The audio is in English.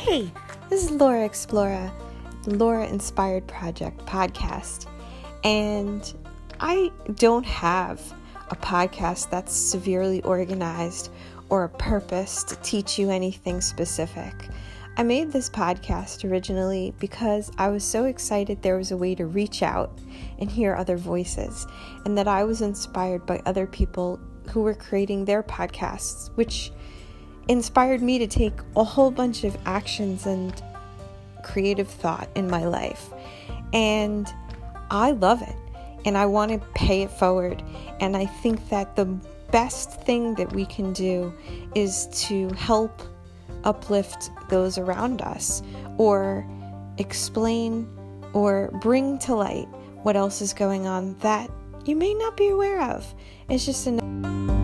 Hey, this is Laura Explora, the Laura Inspired Project podcast. And I don't have a podcast that's severely organized or a purpose to teach you anything specific. I made this podcast originally because I was so excited there was a way to reach out and hear other voices, and that I was inspired by other people who were creating their podcasts, which inspired me to take a whole bunch of actions and creative thought in my life. And I love it. And I want to pay it forward. And I think that the best thing that we can do is to help uplift those around us or explain or bring to light what else is going on that you may not be aware of. It's just a